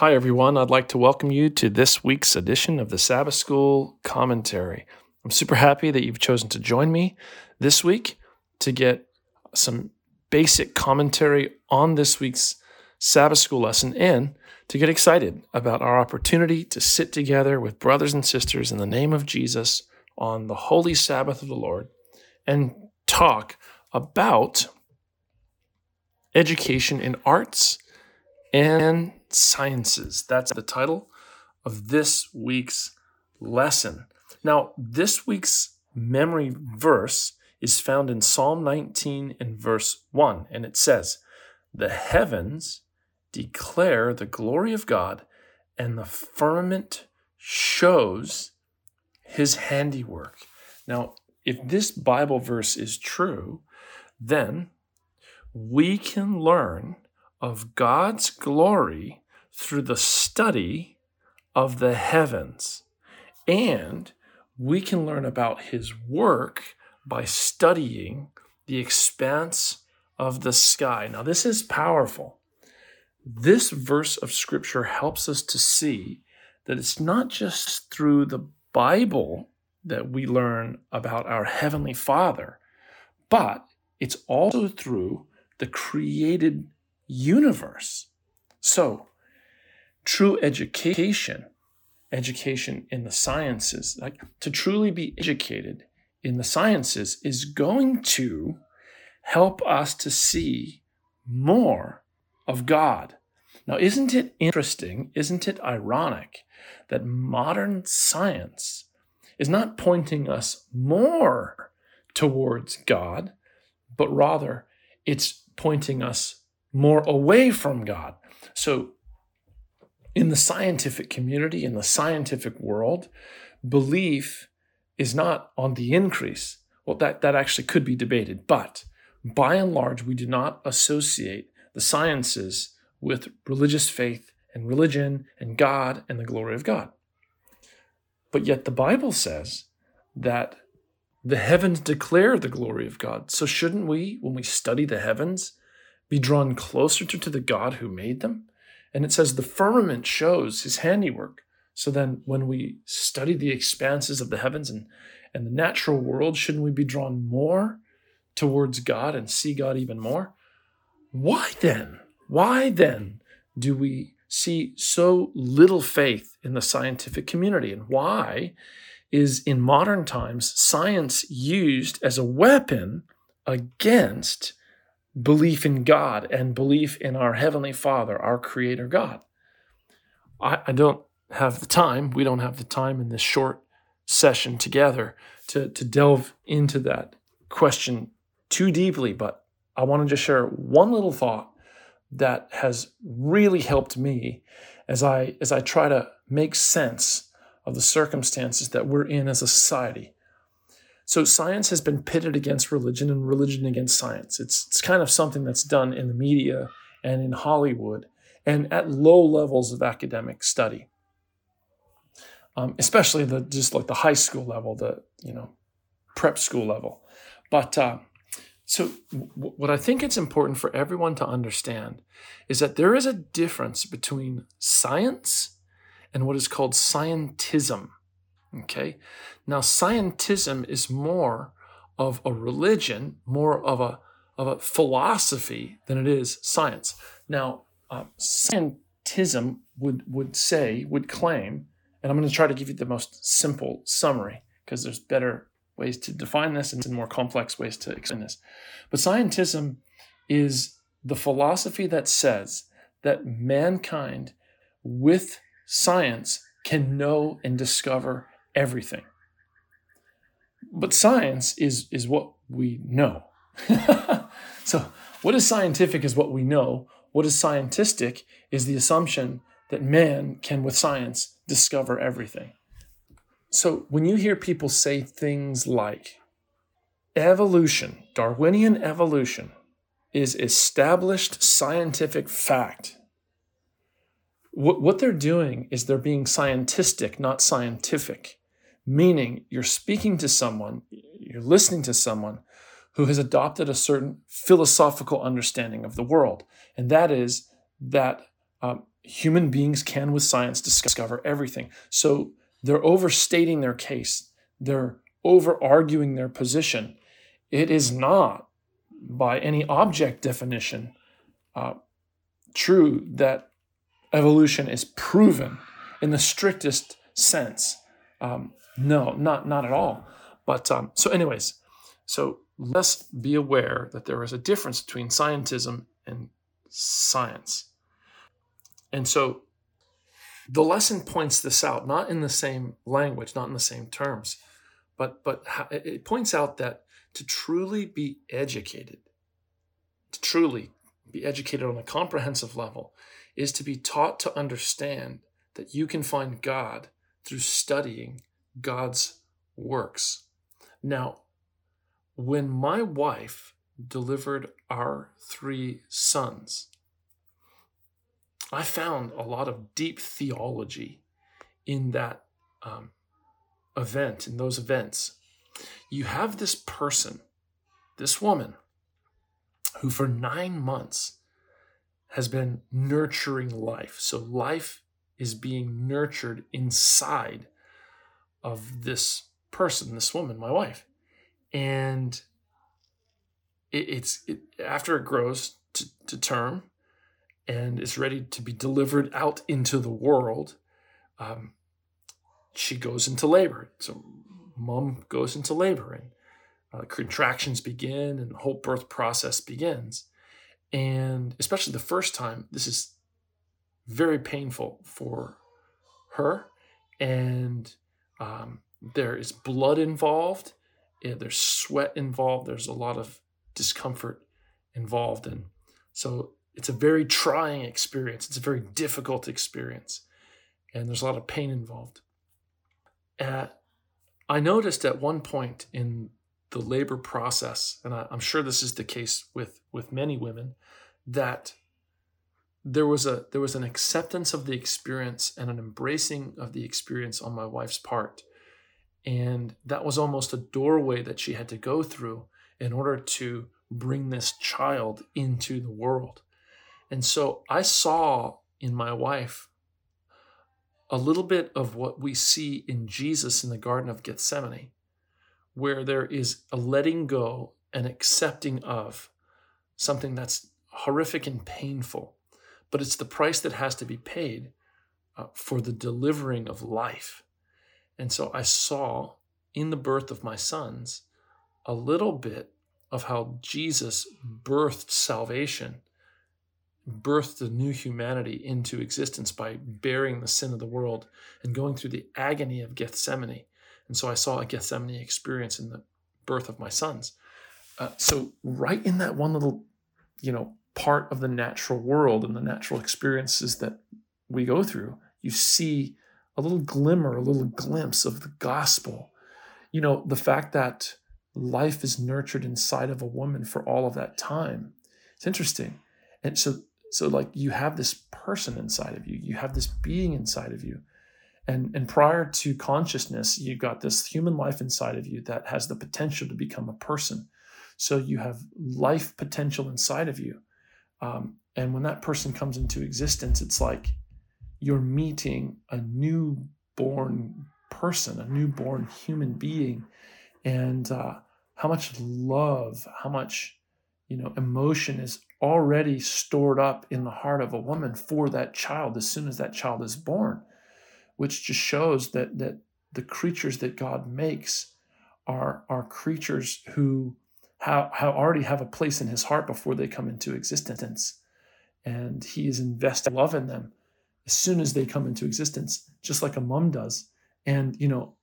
Hi, everyone. I'd like to welcome you to this week's edition of the Sabbath School Commentary. I'm super happy that you've chosen to join me this week to get some basic commentary on this week's Sabbath School lesson and to get excited about our opportunity to sit together with brothers and sisters in the name of Jesus on the holy Sabbath of the Lord and talk about education in arts and Sciences. That's the title of this week's lesson. Now, this week's memory verse is found in Psalm 19 and verse 1, and it says, The heavens declare the glory of God, and the firmament shows his handiwork. Now, if this Bible verse is true, then we can learn of God's glory through the study of the heavens. And we can learn about his work by studying the expanse of the sky. Now, this is powerful. This verse of scripture helps us to see that it's not just through the Bible that we learn about our Heavenly Father, but it's also through the created universe. So, true education, education in the sciences, like to truly be educated in the sciences, is going to help us to see more of God. Now, isn't it interesting? Isn't it ironic that modern science is not pointing us more towards God, but rather it's pointing us more away from God. So, in the scientific community, in the scientific world, belief is not on the increase. Well, that, that actually could be debated, but by and large, we do not associate the sciences with religious faith and religion and God and the glory of God. But yet the Bible says that the heavens declare the glory of God. So shouldn't we, when we study the heavens, be drawn closer to, to the God who made them? And it says the firmament shows his handiwork. So then when we study the expanses of the heavens and, and the natural world, shouldn't we be drawn more towards God and see God even more? Why then? Why then do we see so little faith in the scientific community? And why is in modern times science used as a weapon against belief in God and belief in our Heavenly Father, our Creator God. I, I, don't have the time, we don't have the time in this short session together to, to delve into that question too deeply, but I want to just share one little thought that has really helped me as I as I try to make sense of the circumstances that we're in as a society. So science has been pitted against religion and religion against science. It's, it's kind of something that's done in the media and in Hollywood and at low levels of academic study. Um, especially the just like the high school level, the you know prep school level. But uh, so w- what I think it's important for everyone to understand is that there is a difference between science and what is called scientism. Okay. Now, scientism is more of a religion, more of a, of a philosophy than it is science. Now, uh, scientism would, would say, would claim, and I'm going to try to give you the most simple summary because there's better ways to define this and more complex ways to explain this. But scientism is the philosophy that says that mankind with science can know and discover everything. But science is, is what we know. so, what is scientific is what we know. What is scientistic is the assumption that man can, with science, discover everything. So, when you hear people say things like evolution, Darwinian evolution, is established scientific fact, what, what they're doing is they're being scientistic, not scientific meaning you're speaking to someone, you're listening to someone who has adopted a certain philosophical understanding of the world. And that is that um, human beings can, with science, discover everything. So they're overstating their case, they're over arguing their position. It is not, by any object definition, uh, true that evolution is proven in the strictest sense. Um, no, not not at all. But um, so, anyways, so let's be aware that there is a difference between scientism and science. And so the lesson points this out, not in the same language, not in the same terms, but but it points out that to truly be educated, to truly be educated on a comprehensive level, is to be taught to understand that you can find God through studying God's works. Now, when my wife delivered our three sons, I found a lot of deep theology in that um, event, in those events. You have this person, this woman, who for nine months has been nurturing life. So life is being nurtured inside of this person, this woman, my wife. And it, it's it, after it grows to, to term and is ready to be delivered out into the world, um, she goes into labor. So mom goes into labor and uh, contractions begin and the whole birth process begins. And especially the first time, this is very painful for her. And um, there is blood involved, there's sweat involved, there's a lot of discomfort involved. And so it's a very trying experience, it's a very difficult experience, and there's a lot of pain involved. At, I noticed at one point in the labor process, and I, I'm sure this is the case with, with many women, that there was a there was an acceptance of the experience and an embracing of the experience on my wife's part. And that was almost a doorway that she had to go through in order to bring this child into the world. And so i saw in my wife a little bit of what we see in jesus in the garden of gethsemane where there is a letting go and accepting of something that's horrific and painful but it's the price that has to be paid uh, for the delivering of life. And so I saw in the birth of my sons a little bit of how Jesus birthed salvation, birthed the new humanity into existence by bearing the sin of the world and going through the agony of Gethsemane. And so I saw a Gethsemane experience in the birth of my sons. Uh, so right in that one little, you know, part of the natural world and the natural experiences that we go through, you see a little glimmer, a little glimpse of the gospel. You know, the fact that life is nurtured inside of a woman for all of that time. It's interesting. And so so like you have this person inside of you. You have this being inside of you. And and prior to consciousness, you've got this human life inside of you that has the potential to become a person. So you have life potential inside of you. Um, and when that person comes into existence, it's like you're meeting a newborn person, a newborn human being, and uh, how much love, how much you know emotion is already stored up in the heart of a woman for that child as soon as that child is born, which just shows that that the creatures that God makes are are creatures who how, how already have a place in his heart before they come into existence. And he is investing love in them as soon as they come into existence, just like a mom does. And, you know,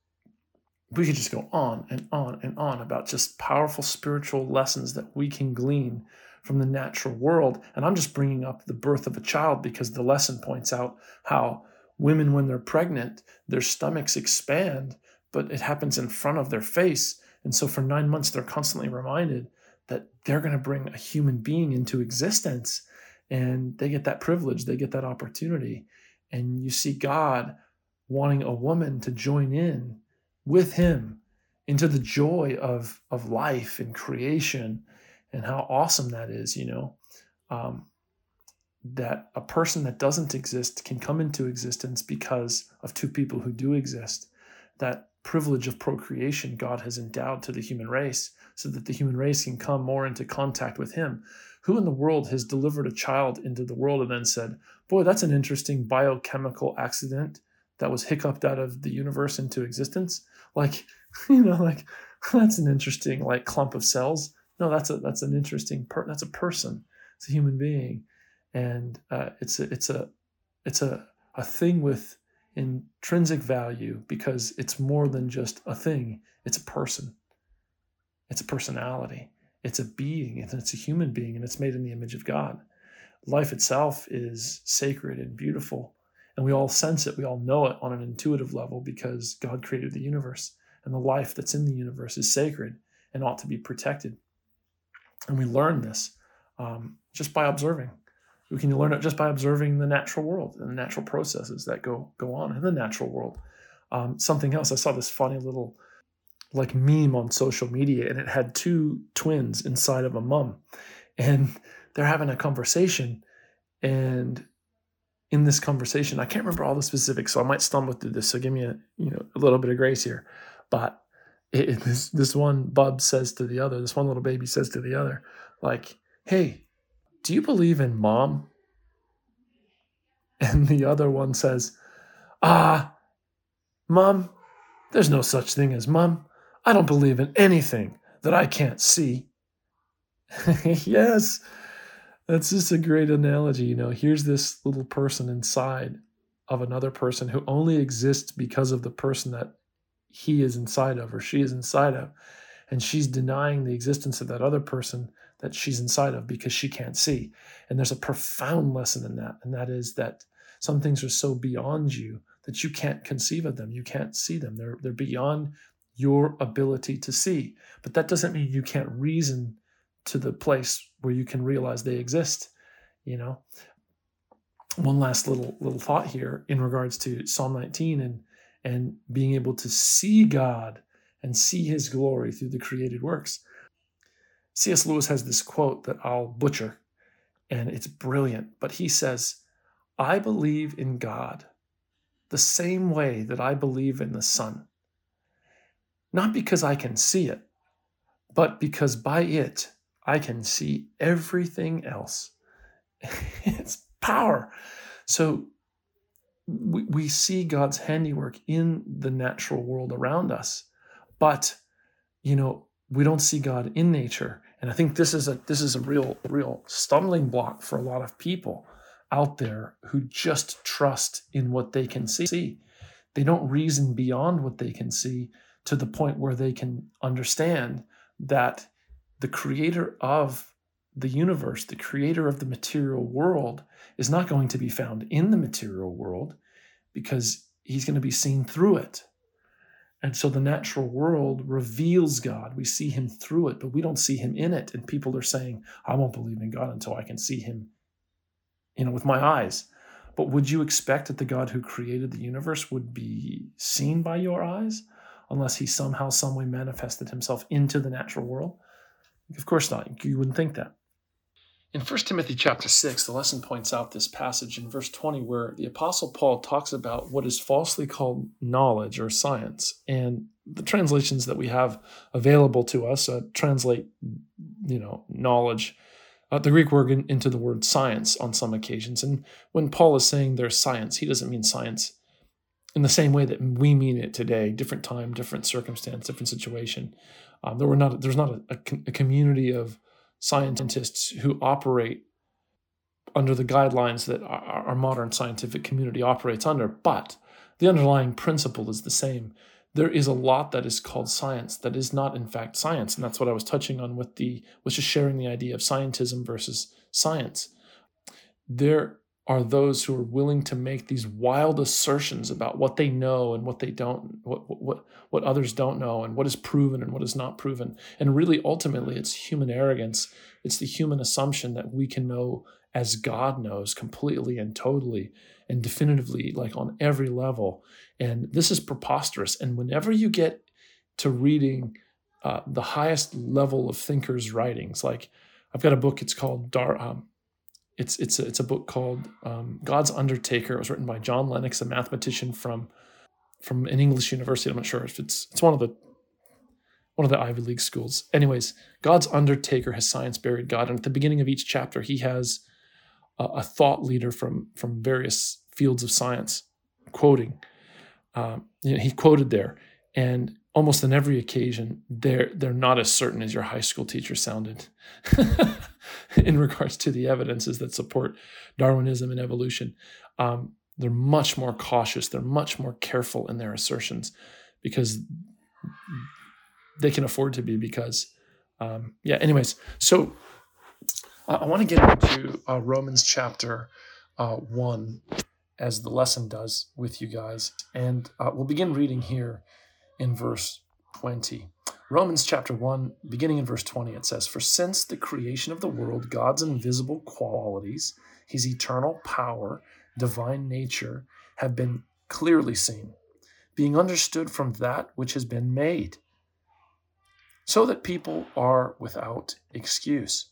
we could just go on and on and on about just powerful spiritual lessons that we can glean from the natural world. And I'm just bringing up the birth of a child because the lesson points out how women, when they're pregnant, their stomachs expand, but it happens in front of their face. And so for nine months, they're constantly reminded that they're going to bring a human being into existence. And they get that privilege, they get that opportunity. And you see God wanting a woman to join in with him into the joy of, of life and creation and how awesome that is, you know. Um, that a person that doesn't exist can come into existence because of two people who do exist. That privilege of procreation God has endowed to the human race so that the human race can come more into contact with Him. Who in the world has delivered a child into the world and then said, Boy, that's an interesting biochemical accident that was hiccuped out of the universe into existence? Like, you know, like that's an interesting like clump of cells. No, that's a that's an interesting per that's a person. It's a human being, and uh, it's a it's a it's a a thing with intrinsic value because it's more than just a thing. It's a person. It's a personality. It's a being. and It's a human being, and it's made in the image of God. Life itself is sacred and beautiful, and we all sense it. We all know it on an intuitive level because God created the universe, and the life that's in the universe is sacred and ought to be protected. And we learn this um, just by observing. We can learn it just by observing the natural world and the natural processes that go go on in the natural world. Um, something else, I saw this funny little like meme on social media, and it had two twins inside of a mom, and they're having a conversation, and in this conversation, I can't remember all the specifics, so I might stumble through this. So give me a you know a little bit of grace here, but it, this this one bub says to the other, this one little baby says to the other, like, "Hey, do you believe in mom? And the other one says, Ah, mom, there's no such thing as mom. I don't believe in anything that I can't see. yes, that's just a great analogy. You know, here's this little person inside of another person who only exists because of the person that he is inside of or she is inside of. And she's denying the existence of that other person that she's inside of because she can't see. And there's a profound lesson in that. And that is that some things are so beyond you that you can't conceive of them. You can't see them. They're, they're beyond your ability to see. But that doesn't mean you can't reason to the place where you can realize they exist. You know, one last little little thought here in regards to Psalm 19 and and being able to see God and see His glory through the created works. C.S. Lewis has this quote that I'll butcher, and it's brilliant. But he says, I believe in God the same way that I believe in the sun. Not because I can see it, but because by it I can see everything else. it's power. So we, we see God's handiwork in the natural world around us, but you know, we don't see God in nature. And I think this is a this is a real real stumbling block for a lot of people out there who just trust in what they can see. They don't reason beyond what they can see to the point where they can understand that the creator of the universe, the creator of the material world, is not going to be found in the material world because he's going to be seen through it. And so the natural world reveals God. We see him through it, but we don't see him in it. And people are saying, I won't believe in God until I can see him, you know, with my eyes. But would you expect that the God who created the universe would be seen by your eyes unless he somehow, someway manifested himself into the natural world? Of course not. You wouldn't think that. In 1 Timothy chapter 6, the lesson points out this passage in verse 20 where the apostle Paul talks about what is falsely called knowledge or science. And the translations that we have available to us uh, translate, you know, knowledge, uh, the Greek word in, into the word science on some occasions. And when Paul is saying there's science, he doesn't mean science in the same way that we mean it today, different time, different circumstance, different situation. Um, there were not there's not a, a, a community of scientists who operate under the guidelines that our, modern scientific community operates under, but the underlying principle is the same. There is a lot that is called science that is not, in fact, science, and that's what I was touching on with the was just sharing the idea of scientism versus science. There are those who are willing to make these wild assertions about what they know and what they don't what what what others don't know and what is proven and what is not proven. And really ultimately it's human arrogance. It's the human assumption that we can know as god knows completely and totally and definitively like on every level. And this is preposterous. And whenever you get to reading uh, the highest level of thinkers writings like i've got a book it's called Dar, um, it's it's a, it's a book called um, God's Undertaker. It was written by John Lennox, a mathematician from from an English university. I'm not sure if it's it's one of the one of the Ivy League schools. Anyways, God's Undertaker has science buried God, and at the beginning of each chapter, he has a, a thought leader from from various fields of science quoting. Um, you know, he quoted there, and almost on every occasion, they're they're not as certain as your high school teacher sounded in regards to the evidences that support Darwinism and evolution. Um, they're much more cautious. They're much more careful in their assertions because they can afford to be. Because, um, yeah. Anyways, so uh, I want to get into uh, Romans chapter uh, one as the lesson does with you guys, and uh, we'll begin reading here in verse 20. Romans chapter 1, beginning in verse 20, it says, For since the creation of the world, God's invisible qualities, his eternal power, divine nature, have been clearly seen, being understood from that which has been made, so that people are without excuse.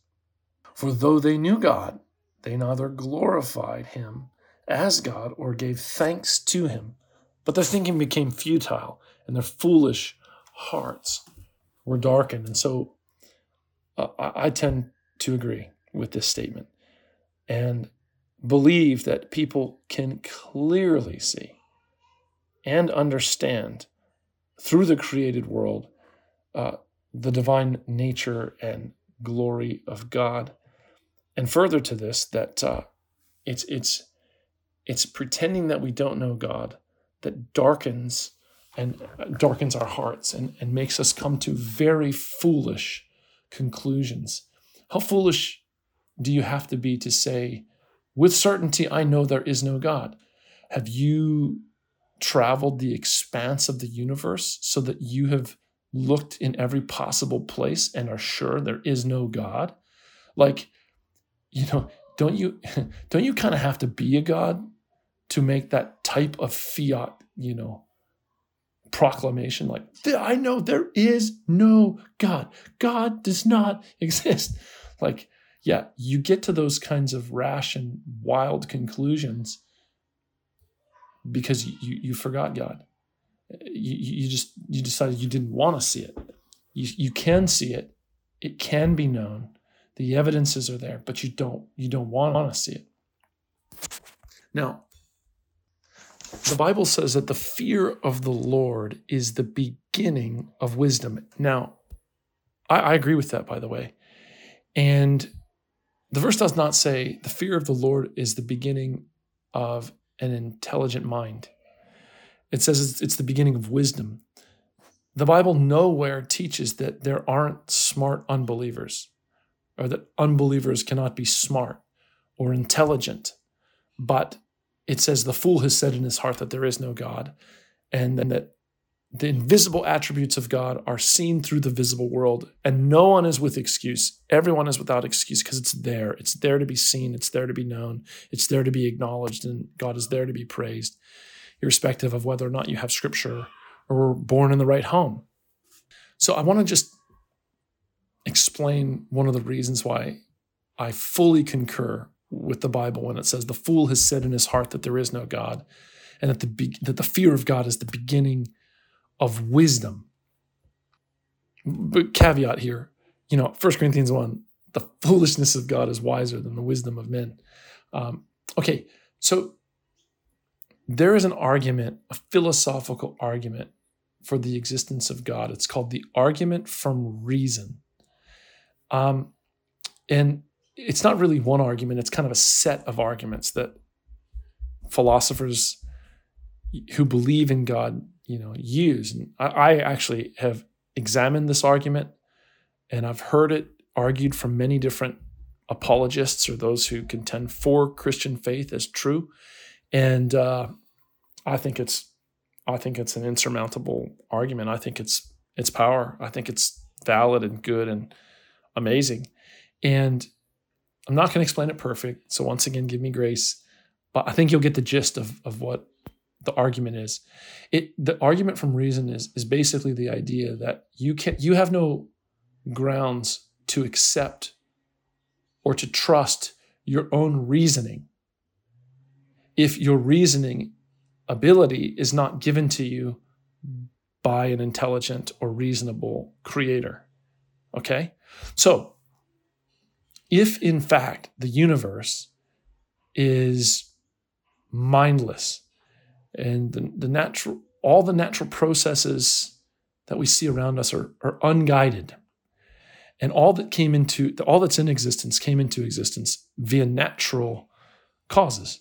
For though they knew God, they neither glorified him as God or gave thanks to him, but their thinking became futile and their foolish hearts were darkened. And so uh, I tend to agree with this statement and believe that people can clearly see and understand through the created world uh, the divine nature and glory of God. And further to this, that uh, it's it's it's pretending that we don't know God that darkens and darkens our hearts and, and makes us come to very foolish conclusions. How foolish do you have to be to say, with certainty, I know there is no God? Have you traveled the expanse of the universe so that you have looked in every possible place and are sure there is no God? Like, you know, don't you don't you kind of have to be a god to make that type of fiat, you know, proclamation like i know there is no god. God does not exist. Like yeah you get to those kinds of rash and wild conclusions because you you forgot god. You, you just you decided you didn't want to see it. You, you can see it. It can be known. The evidences are there but you don't you don't want to see it. Now the Bible says that the fear of the Lord is the beginning of wisdom. Now, I, I, agree with that, by the way. And the verse does not say the fear of the Lord is the beginning of an intelligent mind. It says it's, it's the beginning of wisdom. The Bible nowhere teaches that there aren't smart unbelievers or that unbelievers cannot be smart or intelligent. But it says the fool has said in his heart that there is no God, and then that the invisible attributes of God are seen through the visible world, and no one is with excuse. Everyone is without excuse because it's there. It's there to be seen. It's there to be known. It's there to be acknowledged, and God is there to be praised, irrespective of whether or not you have scripture or were born in the right home. So I want to just explain one of the reasons why I fully concur with the Bible when it says the fool has said in his heart that there is no God, and that the that the fear of God is the beginning of wisdom. But caveat here, you know, 1 Corinthians 1, the foolishness of God is wiser than the wisdom of men. Um, okay, so there is an argument, a philosophical argument for the existence of God. It's called the argument from reason. Um, and it's not really one argument, it's kind of a set of arguments that philosophers who believe in God, you know, use. And I, I actually have examined this argument and I've heard it argued from many different apologists or those who contend for Christian faith as true. And uh, I think it's I think it's an insurmountable argument. I think it's it's power. I think it's valid and good and amazing. And I'm not going to explain it perfect. So once again, give me grace. But I think you'll get the gist of, of what the argument is. It the argument from reason is is basically the idea that you can you have no grounds to accept or to trust your own reasoning if your reasoning ability is not given to you by an intelligent or reasonable creator. Okay? So, if in fact the universe is mindless and the, the natural all the natural processes that we see around us are, are unguided and all that came into all that's in existence came into existence via natural causes.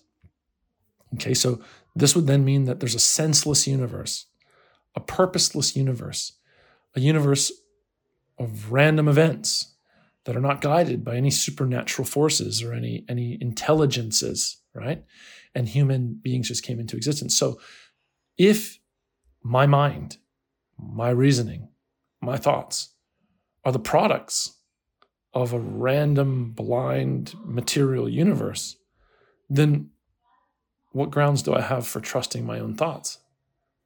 Okay so this would then mean that there's a senseless universe a purposeless universe a universe of random events that are not guided by any supernatural forces or any any intelligences right? And human beings just came into existence. So if my mind my reasoning my thoughts are the products of a random blind material universe then what grounds do i have for trusting my own thoughts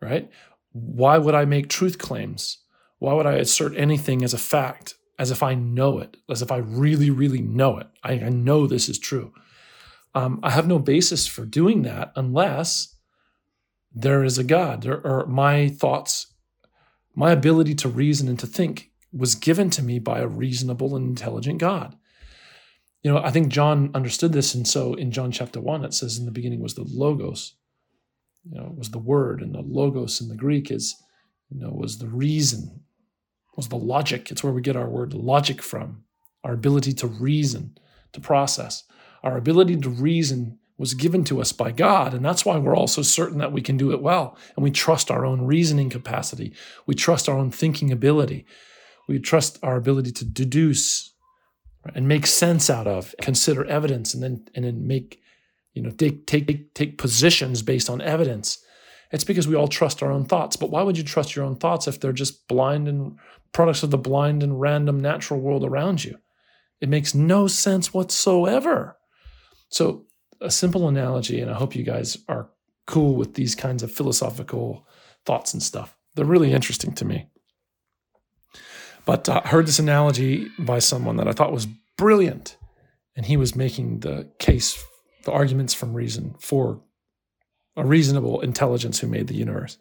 right? Why would i make truth claims? Why would i assert anything as a fact as if I know it, as if I really, really know it. I, I know this is true. Um, I have no basis for doing that unless there is a God, or, or my thoughts, my ability to reason and to think was given to me by a reasonable and intelligent God. You know, I think John understood this. And so in John chapter one, it says, In the beginning was the Logos, you know, was the word, and the Logos in the Greek is, you know, was the reason, was the logic. It's where we get our word logic from, our ability to reason, to process. Our ability to reason was given to us by God, and that's why we're also certain that we can do it well. And we trust our own reasoning capacity. We trust our own thinking ability. We trust our ability to deduce and make sense out of, consider evidence, and then and then make, you know, take take take positions based on evidence. It's because we all trust our own thoughts. But why would you trust your own thoughts if they're just blind and products of the blind and random natural world around you? It makes no sense whatsoever. So, a simple analogy, and I hope you guys are cool with these kinds of philosophical thoughts and stuff. They're really interesting to me. But uh, I heard this analogy by someone that I thought was brilliant. And he was making the case, the arguments from reason for a reasonable intelligence who made the universe.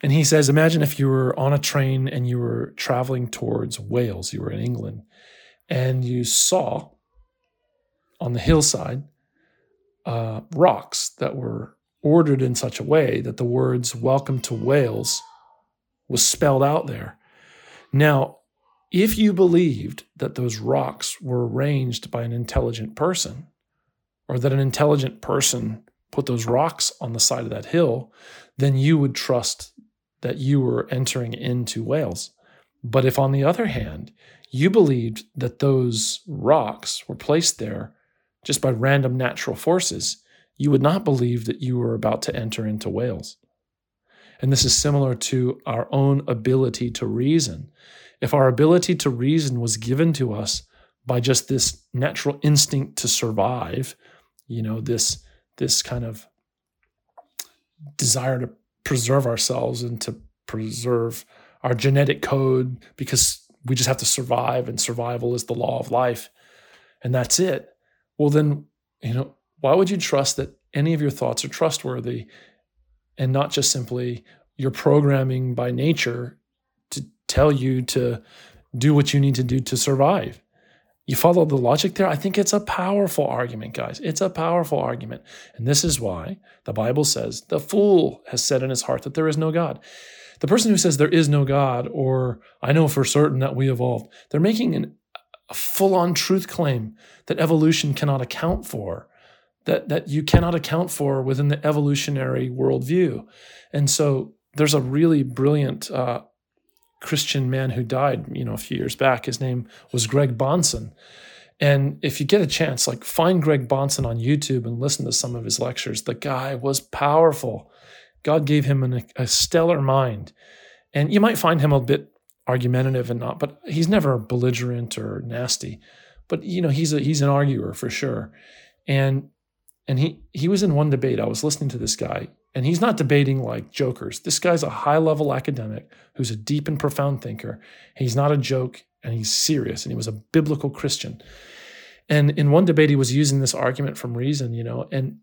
And he says, Imagine if you were on a train and you were traveling towards Wales, you were in England, and you saw on the hillside uh, rocks that were ordered in such a way that the words Welcome to Wales was spelled out there. Now, if you believed that those rocks were arranged by an intelligent person, or that an intelligent person put those rocks on the side of that hill, then you would trust that you were entering into Wales. But if, on the other hand, you believed that those rocks were placed there just by random natural forces, you would not believe that you were about to enter into Wales. And this is similar to our own ability to reason. If our ability to reason was given to us by just this natural instinct to survive, you know, this this kind of desire to preserve ourselves and to preserve our genetic code because we just have to survive and survival is the law of life. And that's it. Well then you know why would you trust that any of your thoughts are trustworthy and not just simply your programming by nature to tell you to do what you need to do to survive you follow the logic there? I think it's a powerful argument, guys. It's a powerful argument. And this is why the Bible says the fool has said in his heart that there is no God. The person who says there is no God, or I know for certain that we evolved, they're making an, a full on truth claim that evolution cannot account for, that, that you cannot account for within the evolutionary worldview. And so there's a really brilliant uh, Christian man who died, you know, a few years back. His name was Greg Bahnsen. And if you get a chance, like find Greg Bahnsen on YouTube and listen to some of his lectures. The guy was powerful. God gave him an, a stellar mind. And you might find him a bit argumentative and not, but he's never belligerent or nasty. But you know, he's a he's an arguer for sure. And and he he was in one debate. I was listening to this guy, and he's not debating like jokers. This guy's a high level academic who's a deep and profound thinker. He's not a joke and he's serious and he was a biblical Christian. And in one debate, he was using this argument from reason, you know, and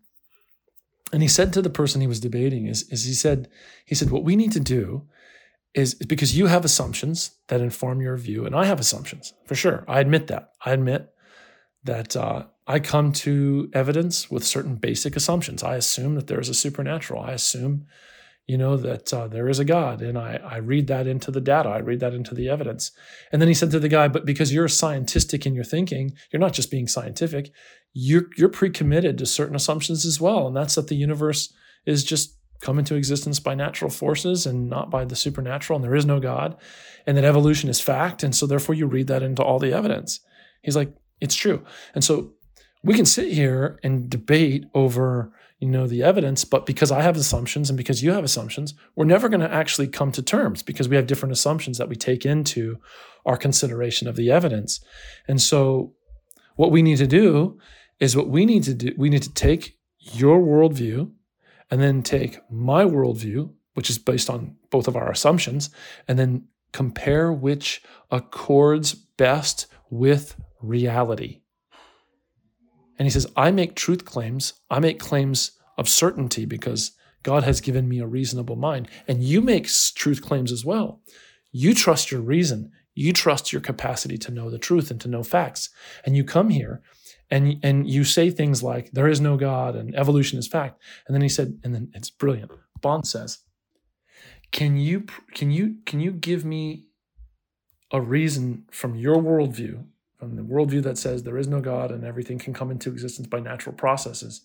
and he said to the person he was debating is, is he said, he said, what we need to do is because you have assumptions that inform your view, and I have assumptions for sure. I admit that. I admit that uh, I come to evidence with certain basic assumptions. I assume that there is a supernatural. I assume, you know, that uh, there is a God, and I, I read that into the data. I read that into the evidence. And then he said to the guy, "But because you're scientific in your thinking, you're not just being scientific. You're you're pre-committed to certain assumptions as well, and that's that the universe is just come into existence by natural forces and not by the supernatural, and there is no God, and that evolution is fact, and so therefore you read that into all the evidence." He's like, "It's true," and so we can sit here and debate over you know the evidence but because i have assumptions and because you have assumptions we're never going to actually come to terms because we have different assumptions that we take into our consideration of the evidence. And so what we need to do is what we need to do we need to take your worldview and then take my worldview which is based on both of our assumptions and then compare which accords best with reality and he says, I make truth claims. I make claims of certainty because God has given me a reasonable mind. And you make truth claims as well. You trust your reason. You trust your capacity to know the truth and to know facts. And you come here and, and you say things like, there is no God and evolution is fact. And then he said, and then it's brilliant. Bahnsen says, can you, can you, can you give me a reason from your worldview the worldview that says there is no God and everything can come into existence by natural processes.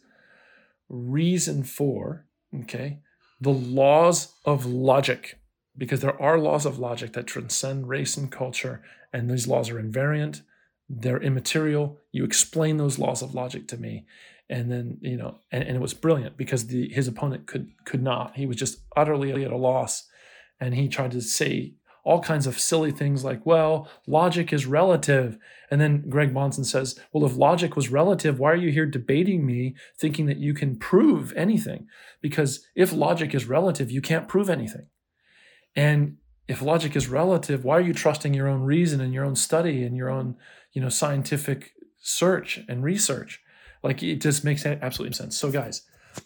Reason for, okay, the laws of logic, because there are laws of logic that transcend race and culture, and these laws are invariant, they're immaterial. You explain those laws of logic to me. And then, you know, and, and it was brilliant because the his opponent could could not. He was just utterly at a loss. And he tried to say all kinds of silly things like, well, logic is relative. And then Greg Bahnsen says, well, if logic was relative, why are you here debating me thinking that you can prove anything? Because if logic is relative, you can't prove anything. And if logic is relative, why are you trusting your own reason and your own study and your own, you know, scientific search and research? Like it just makes absolutely sense. So, guys,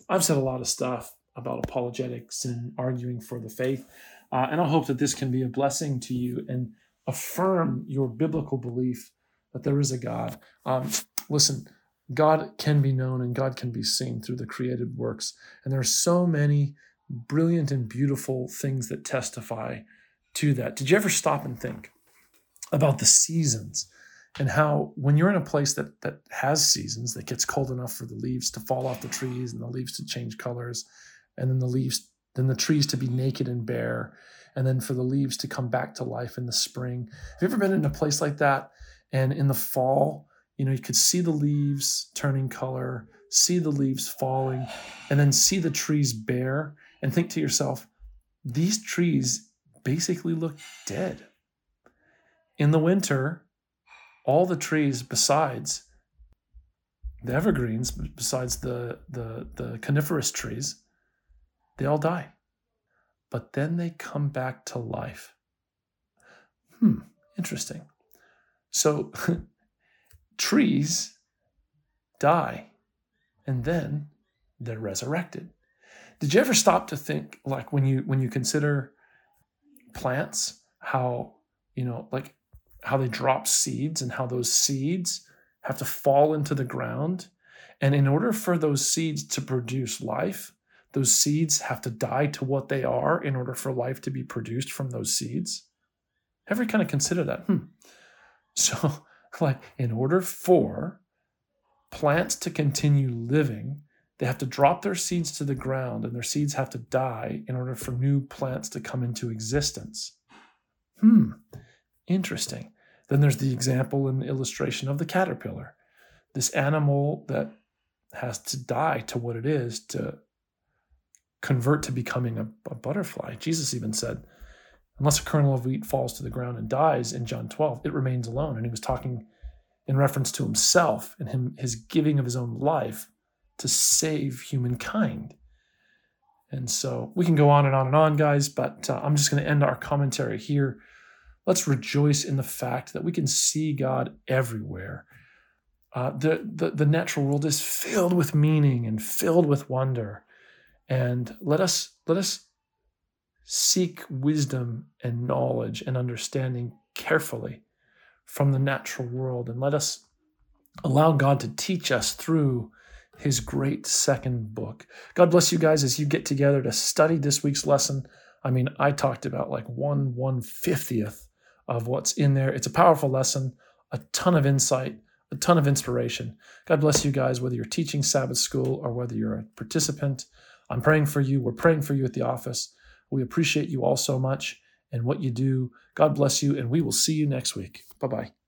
I've said a lot of stuff about apologetics and arguing for the faith. Uh, and I hope that this can be a blessing to you and affirm your biblical belief that there is a God. Um, listen, God can be known and God can be seen through the created works. And there are so many brilliant and beautiful things that testify to that. Did you ever stop and think about the seasons and how when you're in a place that that has seasons that gets cold enough for the leaves to fall off the trees and the leaves to change colors and then the leaves then the trees to be naked and bare, and then for the leaves to come back to life in the spring. Have you ever been in a place like that? And in the fall, you know, you could see the leaves turning color, see the leaves falling, and then see the trees bare, and think to yourself, these trees basically look dead. In the winter, all the trees besides the evergreens, besides the, the, the coniferous trees, they all die. But then they come back to life. Hmm, interesting. So trees die and then they're resurrected. Did you ever stop to think like when you when you consider plants how you know like how they drop seeds and how those seeds have to fall into the ground and in order for those seeds to produce life those seeds have to die to what they are in order for life to be produced from those seeds? Ever kind of consider that? Hmm. So, like, in order for plants to continue living, they have to drop their seeds to the ground and their seeds have to die in order for new plants to come into existence. Hmm, interesting. Then there's the example and illustration of the caterpillar, this animal that has to die to what it is to convert to becoming a, a butterfly. Jesus even said, unless a kernel of wheat falls to the ground and dies in John 12, it remains alone. And he was talking in reference to himself and him his giving of his own life to save humankind. And so we can go on and on and on, guys, but uh, I'm just going to end our commentary here. Let's rejoice in the fact that we can see God everywhere. uh, the, the, the natural world is filled with meaning and filled with wonder. And let us let us seek wisdom and knowledge and understanding carefully from the natural world. And let us allow God to teach us through his great second book. God bless you guys as you get together to study this week's lesson. I mean, I talked about like one one fiftieth of what's in there. It's a powerful lesson, a ton of insight, a ton of inspiration. God bless you guys, whether you're teaching Sabbath school or whether you're a participant. I'm praying for you. We're praying for you at the office. We appreciate you all so much and what you do. God bless you, and we will see you next week. Bye bye.